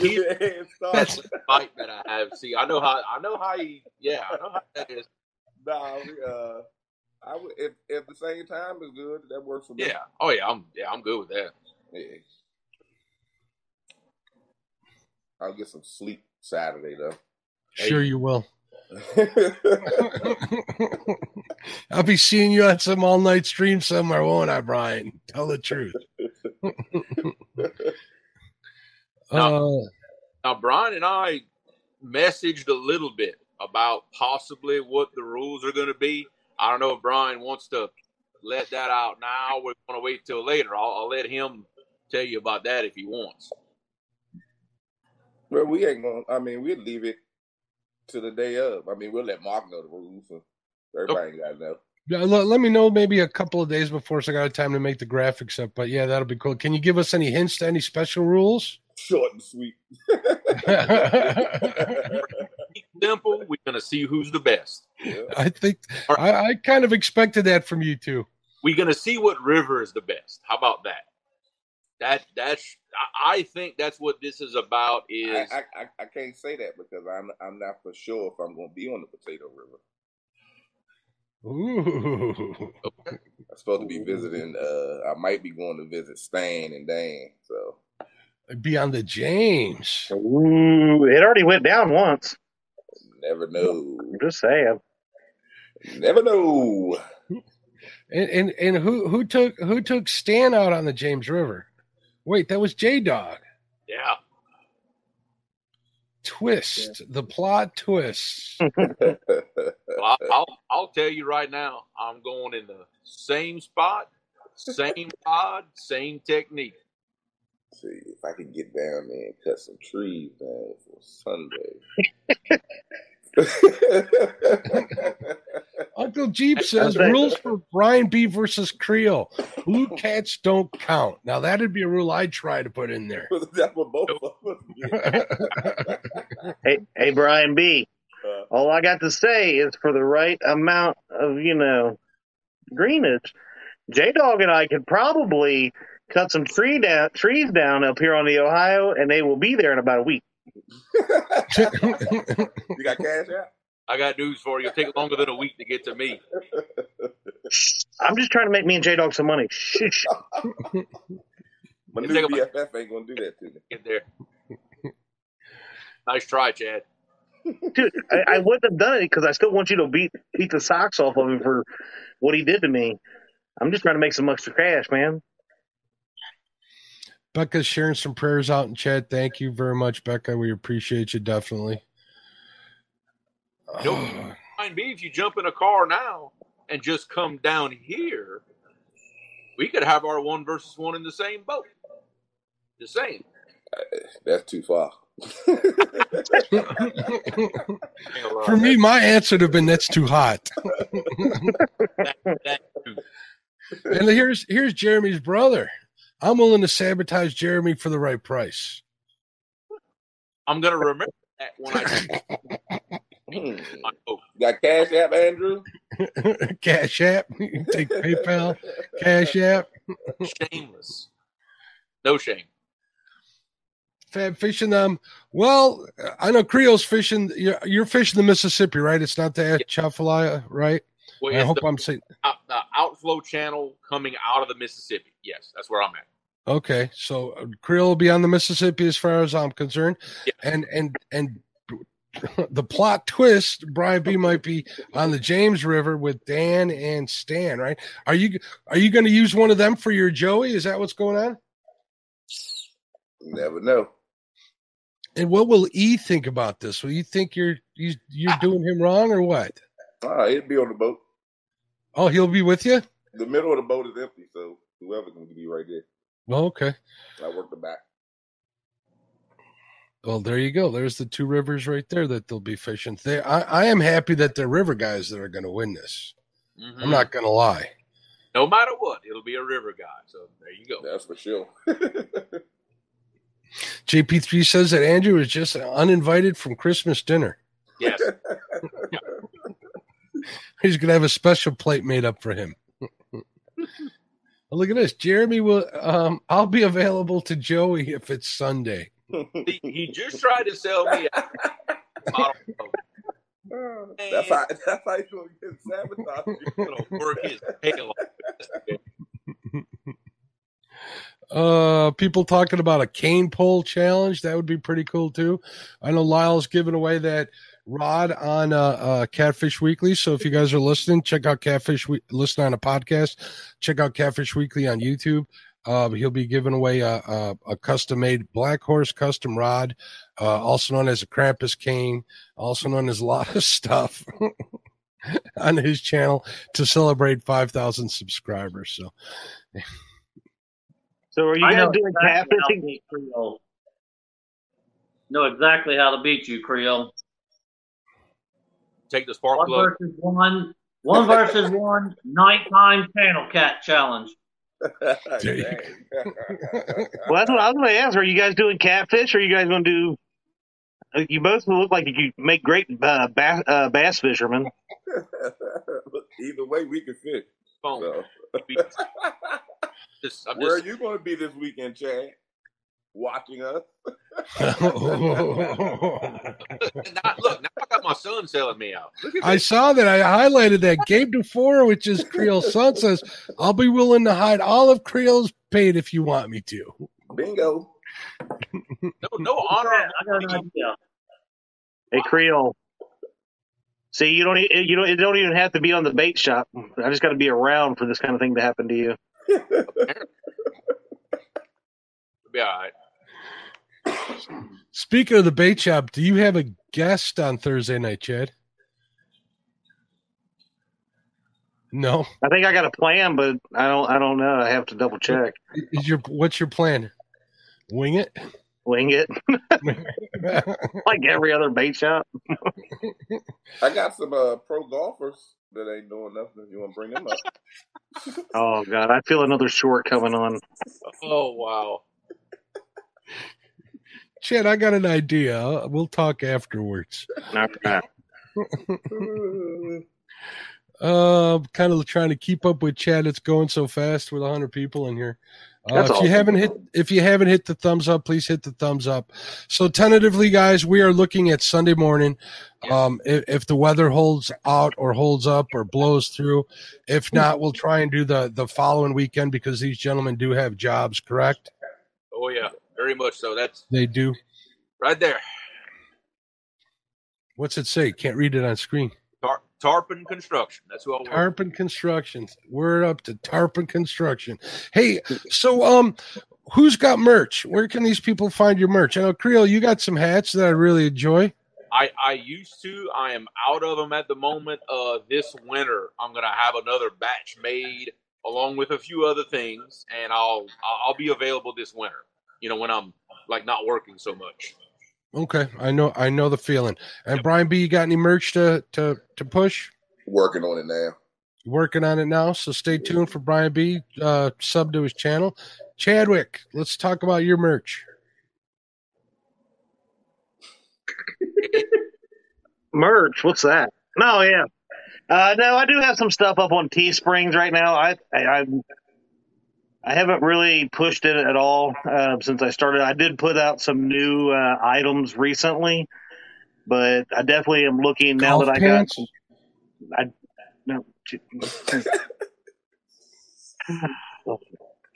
Get your head started. Fight that I have. See, I know how. I know how he. Yeah, I know how that is. Nah, we, uh, I would if if the same time is good, that works for me. Yeah. Oh yeah. I'm. Yeah. I'm good with that. Yeah. I'll get some sleep Saturday though. sure, you will. I'll be seeing you on some all night stream somewhere, won't I, Brian? Tell the truth. uh, Now, Brian and I messaged a little bit about possibly what the rules are going to be. I don't know if Brian wants to let that out now. We're going to wait till later. I'll, I'll let him tell you about that if he wants. well, we ain't gonna. I mean, we'll leave it to the day of. I mean, we'll let Mark know the rules. So everybody ain't got to know. yeah, let, let me know maybe a couple of days before so I got time to make the graphics up. But yeah, that'll be cool. Can you give us any hints to any special rules? Short and sweet. Simple. We're going to see who's the best. Yeah. I think I, I kind of expected that from you too. We're going to see what river is the best. How about that? That that's. I I think that's what this is about. Is I, I, I, I can't say that because I'm I'm not for sure if I'm going to be on the Potato River. Ooh. I'm supposed to be visiting. Uh, I might be going to visit Stan and Dan. So Be on the James. Ooh, it already went down once. never know. I'm just saying. Never know. And, and and who who took who took Stan out on the James River? Wait, that was J Dog. yeah. Twist. The plot twist. Well, I'll, I'll I'll tell you right now. I'm going in the same spot, same pod, same technique. See if I can get down there and cut some trees down for Sunday. Uncle Jeep says rules for Brian B versus Creole. Blue cats don't count. Now that'd be a rule I'd try to put in there. That's what both of us. Hey, hey, Brian B. Uh, All I got to say is for the right amount of, you know, greenage, J Dog and I could probably cut some tree down, trees down up here on the Ohio, and they will be there in about a week. you got cash out? I got news for you. It'll take longer than a week to get to me. I'm just trying to make me and J Dog some money. Shh. My It's new like BFF ain't gonna do that to me. Get there. Nice try, Chad. Dude, I, I wouldn't have done it because I still want you to beat beat the socks off of him for what he did to me. I'm just trying to make some extra cash, man. Becca's sharing some prayers out in chat. Thank you very much, Becca. We appreciate you definitely. Nope. Fine, be if you jump in a car now and just come down here, we could have our one versus one in the same boat. Just saying. Uh, that's too far. For me, my answer would have been that's too hot. that, that too. And here's here's Jeremy's brother. I'm willing to sabotage Jeremy for the right price. I'm gonna remember that when I Hmm. my got cash app, Andrew? Cash app, take PayPal, Cash app. Shameless. No shame. Fab fishing them. Well, I know Creole's fishing. You're, you're fishing the Mississippi, right? It's not the Atchafalaya, right? Well, I hope the, I'm saying. out, the outflow channel coming out of the Mississippi. Yes, that's where I'm at. Okay, so uh, Creole will be on the Mississippi as far as I'm concerned, Yeah. and and and the plot twist, Brian B might be on the James River with Dan and Stan, right? Are you are you going to use one of them for your Joey? Is that what's going on? Never know. And what will E think about this? Will you think you're you, you're doing him wrong or what? Ah, he'll be on the boat. Oh, he'll be with you. The middle of the boat is empty, so whoever's gonna be right there. Well, okay. I work the back. Well, there you go. There's the two rivers right there that they'll be fishing. They, I, I am happy that they're river guys that are going to win this. Mhm. I'm not going to lie. No matter what, it'll be a river guy. So there you go. That's for sure. JP3 says that Andrew is just uninvited from Christmas dinner. Yes. He's going to have a special plate made up for him. Look at this. Jeremy will um I'll be available to Joey if it's Sunday. he, he just tried to sell me. a- I don't that's how that's how you gonna get sabotaged. He's gonna work his tail off. Uh people talking about a cane pole challenge. That would be pretty cool too. I know Lyle's giving away that rod on uh, uh Catfish Weekly. So if you guys are listening, check out Catfish we- listen on a podcast. Check out Catfish Weekly on YouTube. Uh, he'll be giving away a, a, a custom made Black Horse custom rod, uh, also known as a Krampus cane, also known as a lot of stuff on his channel to celebrate 5,000 subscribers. So So are you I guys know doing exactly how to catfishing? beat Creole. Know exactly how to beat you, Creole. Take the spark One plug. versus one. One versus one. Nighttime channel cat challenge. Well, that's what I was going to ask. Are you guys doing catfish? Or are you guys going to do? uh, You both look like you make great uh, bass, uh, bass fishermen. Either way, we can fish. Phone. So. Just, I'm Where just, are you going to be this weekend, Chad? Watching us? Now- look, now I got my son selling me out. Look at I saw that. I highlighted that. Gabe Dufour, which is Creole's son, says, I'll be willing to hide all of Creole's paid if you want me to. Bingo. No, no honor. I got an idea. Hey, Creole. See, you don't e- eh, you don't it don't even have to be on the bait shop. I just got to be around for this kind of thing to happen to you. Be all right. Speaking of the bait shop, do you have a guest on Thursday night, Chad? No. I think I got a plan, but I don't I don't know. I have to double check. Is your what's your plan? Wing it? Wing it like every other bait shop. I got some uh, pro golfers that ain't doing nothing. You want to bring them up? Oh God, I feel another short coming on. Oh wow. Chad, I got an idea. We'll talk afterwards. Okay. Uh, kind of trying to keep up with Chad. It's going so fast with 100 people in here. Uh, That's if you haven't hit, if you haven't hit the thumbs up, please hit the thumbs up. So tentatively, guys, we are looking at Sunday morning. Um, if, if the weather holds out or holds up or blows through, if not, we'll try and do the the following weekend because these gentlemen do have jobs. Correct? Oh yeah. Very much so. That's They do. right there. What's it say? Can't read it on screen. Tar- Tarpon Construction. That's what. Tarpon Construction. We're up to Tarpon Construction. Hey, so um, who's got merch? Where can these people find your merch? I know Creole, you got some hats that I really enjoy. I, I used to. I am out of them at the moment. Uh, this winter, I'm gonna have another batch made along with a few other things, and I'll I'll I'll be available this winter. You know, when I'm like not working so much. Okay, I know, I know the feeling. And Brian B, you got any merch to to to push? Working on it now. Working on it now, so stay tuned for Brian B. Uh, sub to his channel. Chadwick, let's talk about your merch. Merch, what's that? No, yeah. Uh, no, I do have some stuff up on Teesprings right now. I, I, I, I haven't really pushed it at all uh, since I started. I did put out some new uh, items recently, but I definitely am looking now Golf that I got. I no.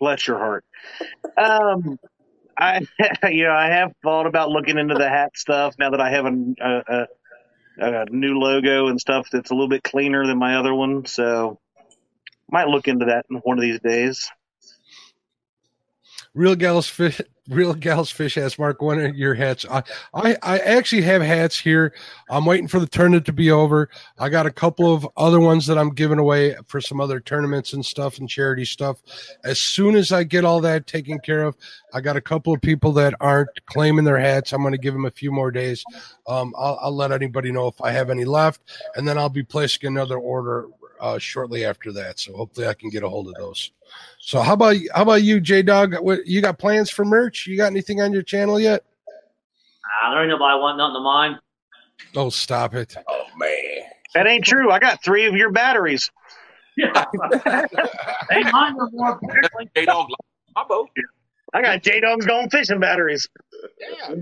Bless your heart. Um, I you know I have thought about looking into the hat stuff now that I have a, a, a a new logo and stuff that's a little bit cleaner than my other one. So might look into that one of these days. Real gals fish. Real gals fish has Mark one of your hats. I, I I actually have hats here. I'm waiting for the tournament to be over. I got a couple of other ones that I'm giving away for some other tournaments and stuff and charity stuff. As soon as I get all that taken care of, I got a couple of people that aren't claiming their hats. I'm going to give them a few more days. Um, I'll, I'll let anybody know if I have any left, and then I'll be placing another order uh, shortly after that. So hopefully I can get a hold of those. So how about how about you, J Dog? What you got plans for merch? You got anything on your channel yet? Nah, there ain't I want nothing of mine. Oh, stop it! Oh man. That ain't true. I got three of your batteries. Yeah. ain't mine no more, apparently. J Dog, my boat. I got J Dog's Gone Fishing batteries. Yeah.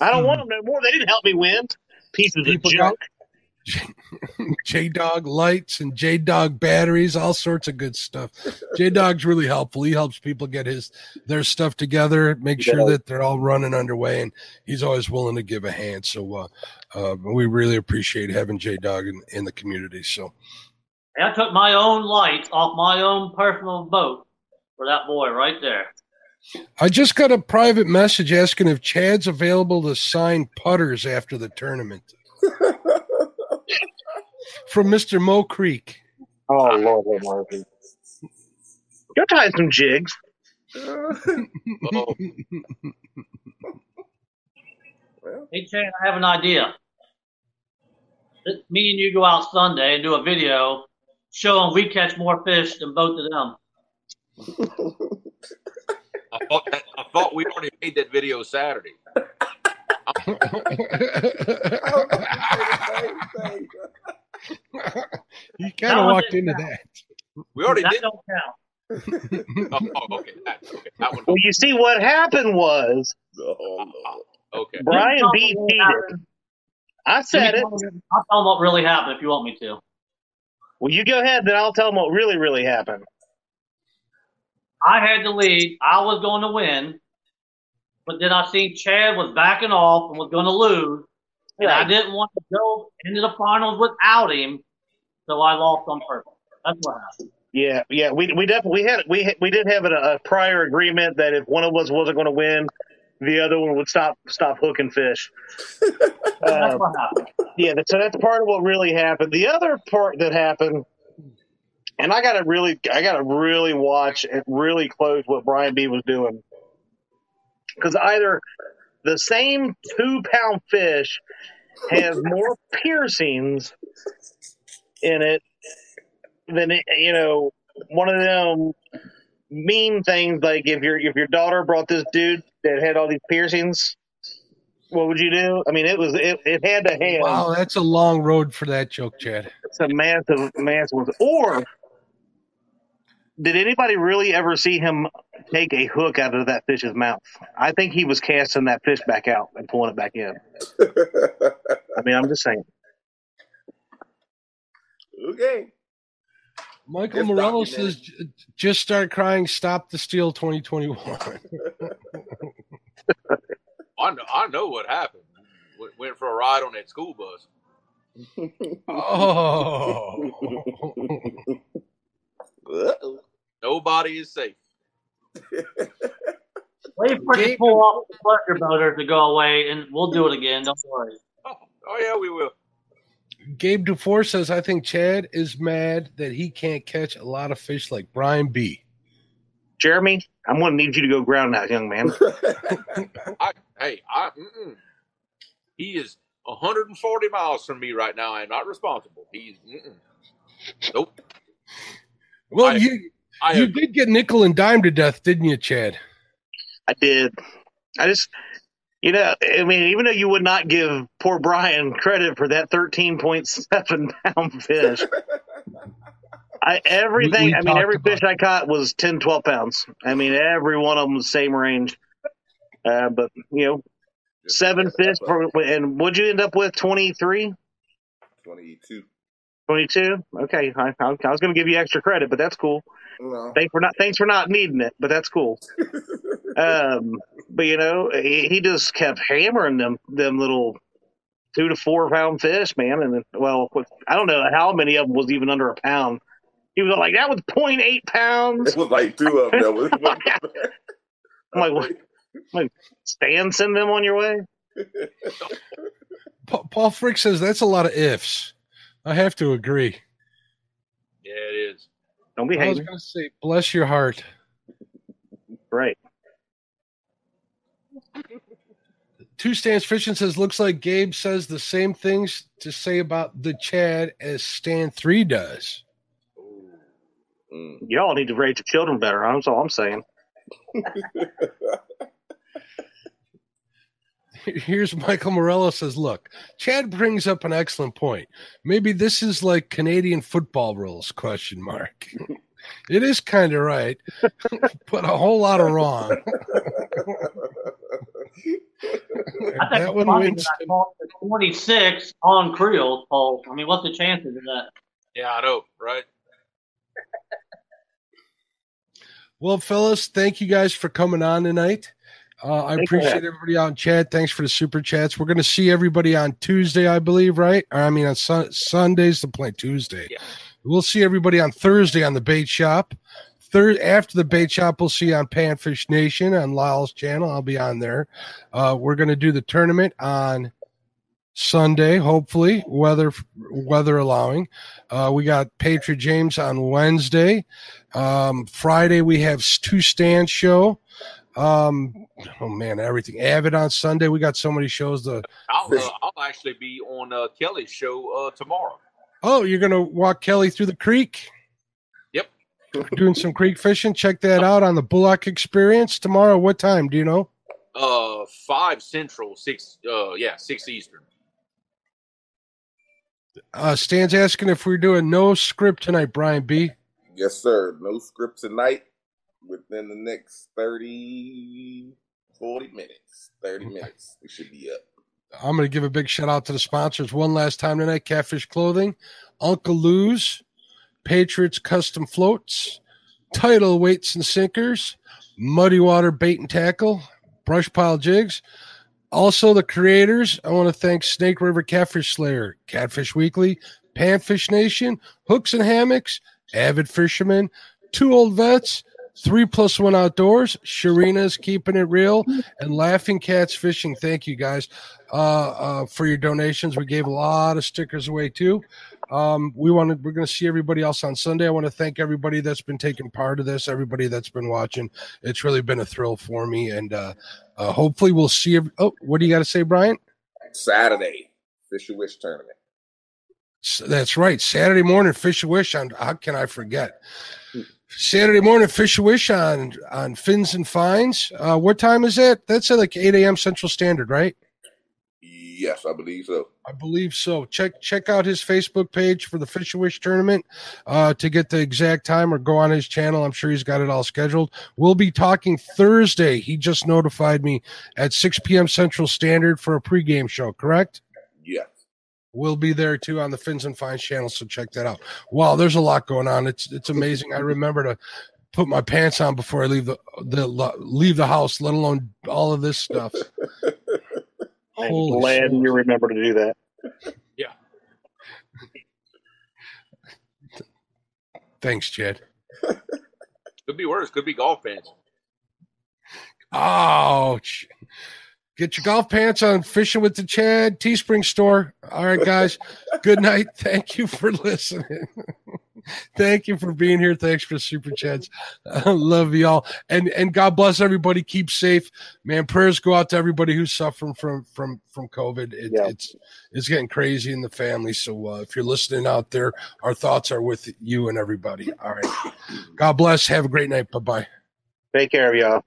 I don't want them no more. They didn't help me win. Pieces of People junk. J Dog lights and J Dog batteries, all sorts of good stuff. J Dog's really helpful. He helps people get his their stuff together, make sure that they're all running underway, and he's always willing to give a hand. So uh, uh, we really appreciate having J Dog in, in the community. So And I took my own lights off my own personal boat for that boy right there. I just got a private message asking if Chad's available to sign putters after the tournament from Mister Mo Creek. Oh Lord have mercy. Go tie some jigs. Oh, Hey, Chad, I have an idea. Let me and you go out Sunday and do a video showing we catch more fish than both of them. I thought that, I thought we already made that video Saturday. you kind of walked into count. that. We already that did. don't count. Oh, oh, okay. That, okay. That. Well, you see what happened was Oh, Okay. Brian You B tell me cheated. I said it. tell I'll tell them what really happened if you want me to. Well, you go ahead, then I'll tell them what really, really happened. I had the lead. I was going to win, but then I seen Chad was backing off and was going to lose, and I didn't want to go into the finals without him, so I lost on purpose. That's what happened. Yeah, yeah, we we definitely we had we had- we did have a, a prior agreement that if one of us wasn't going to win, the other one would stop stop hooking fish. Uh, yeah, so that's part of what really happened. The other part that happened, and I got to really I got to really watch and really close what Brian B was doing, because either the same two pound fish has more piercings in it than it, you know one of them mean things like if your if your daughter brought this dude that had all these piercings what would you do i mean it was it, it had to have Wow, that's a long road for that joke, Chad. It's a massive massive or did anybody really ever see him take a hook out of that fish's mouth i think he was casting that fish back out and pulling it back in i mean i'm just saying okay. Michael It's Morello says, "Just start crying. Stop the steal 2021." I know, I know what happened. Went, went for a ride on that school bus. oh, Uh-oh. Nobody is safe. Wait for it to pull off the pleasure boater to go away, and we'll do it again. Don't worry. Oh, oh yeah, we will. Gabe Dufour says, "I think Chad is mad that he can't catch a lot of fish like Brian B." jeremy i'm going to need you to go ground that young man I, hey, I, mm-mm. he is 140 miles from me right now. I am not responsible. He's, mm-mm. nope. Well, I- you I you have, did get nickel and dime to death, didn't you, Chad? I did. I just, you know, I mean, even though you would not give poor Brian credit for that 13.7 pound fish, I everything, We- we I mean, every talked about fish I caught was 10, 12 pounds. I mean, every one of them was the same range. Uh, but, you know, seven fish, for, and what'd you end up with? 23? 22. 22? Okay. I, I was going to give you extra credit, but that's cool. No. Thanks for not, thanks for not needing it, but that's cool. Um, but you know, he, he just kept hammering them them little two to four pound fish, man. And well, I don't know how many of them was even under a pound. He was like, that was 0.8 pounds. It was like two of them. That was, I'm like, what? I'm like, Stan, send them on your way. Paul Frick says that's a lot of ifs. I have to agree. yeah, it is. Don't be I was going to say, bless your heart. Right. Two stands fishing says looks like Gabe says the same things to say about the Chad as Stan three does. Y'all need to raise your children better. That's all I'm saying. Here's Michael Morello says, look, Chad brings up an excellent point. Maybe this is like Canadian football rules question mark. it is kind of right, but a whole lot of wrong. That one wins. that I called the 26 on Creole Paul. I mean, what's the chances of that? Yeah, I know, right? Well, fellas, thank you guys for coming on tonight. Uh, I appreciate everybody out on chat. Thanks for the super chats. We're going to see everybody on Tuesday, I believe, right? Or, I mean, on sun- Sundays to play Tuesday. Yeah. We'll see everybody on Thursday on the bait shop. Third after the bait shop, we'll see on Panfish Nation on Lyle's channel. I'll be on there. Uh, we're going to do the tournament on Sunday, hopefully, weather weather allowing. Uh, we got Patriot James on Wednesday. Um, Friday we have two stand show. Um, oh man, everything. Avid on Sunday. We got so many shows. To I'll uh, I'll actually be on uh, Kelly's show uh, tomorrow. oh, you're gonna walk Kelly through the creek. Yep. Doing some creek fishing. Check that out on the Bullock Experience tomorrow. What time? Do you know? Uh, five Central, six. Uh, yeah, six Eastern. Uh, Stan's asking if we're doing no script tonight, Brian B. yes, sir. No script tonight. Within the next 30, 40 minutes. 30 minutes. We should be up. I'm going to give a big shout out to the sponsors one last time tonight Catfish Clothing, Uncle Lou's, Patriots Custom Floats, Title Weights and Sinkers, Muddy Water Bait and Tackle, Brush Pile Jigs. Also, the creators, I want to thank Snake River Catfish Slayer, Catfish Weekly, Panfish Nation, Hooks and Hammocks, Avid Fisherman, Two Old Vets, Three Plus One Outdoors, Sharina's Keeping It Real, and Laughing Cats Fishing. Thank you guys uh, uh, for your donations. We gave a lot of stickers away too. Um, we wanted, we're going to see everybody else on Sunday. I want to thank everybody that's been taking part of this, everybody that's been watching. It's really been a thrill for me, and uh, uh, hopefully we'll see. Every- oh, what do you got to say, Brian? Saturday, Fisher Wish Tournament. S- That's right. Saturday morning, Fish a Wish on. How can I forget? Saturday morning, Fish Wish on on Fins and Fines. Uh, what time is that? That's at like eight a.m. Central Standard, right? Yes, I believe so. I believe so. Check check out his Facebook page for the Fish Wish tournament uh, to get the exact time, or go on his channel. I'm sure he's got it all scheduled. We'll be talking Thursday. He just notified me at 6 p.m. Central Standard for a pregame show. Correct? Yes. We'll be there too on the Fins and Fines channel, so check that out. Wow, there's a lot going on. It's it's amazing. I remember to put my pants on before I leave the the leave the house, let alone all of this stuff. I'm Holy glad smokes. you remember to do that. Yeah. Thanks, Chad. Could be worse. Could be golf fans. Ouch. Get your golf pants on fishing with the Chad Teespring store. All right, guys. Good night. Thank you for listening. Thank you for being here. Thanks for super chats. I love y'all. And and God bless everybody. Keep safe. Man, prayers go out to everybody who's suffering from from from COVID. It, Yeah. It's it's getting crazy in the family. So uh, if you're listening out there, our thoughts are with you and everybody. All right. God bless. Have a great night. Bye bye. Take care of y'all.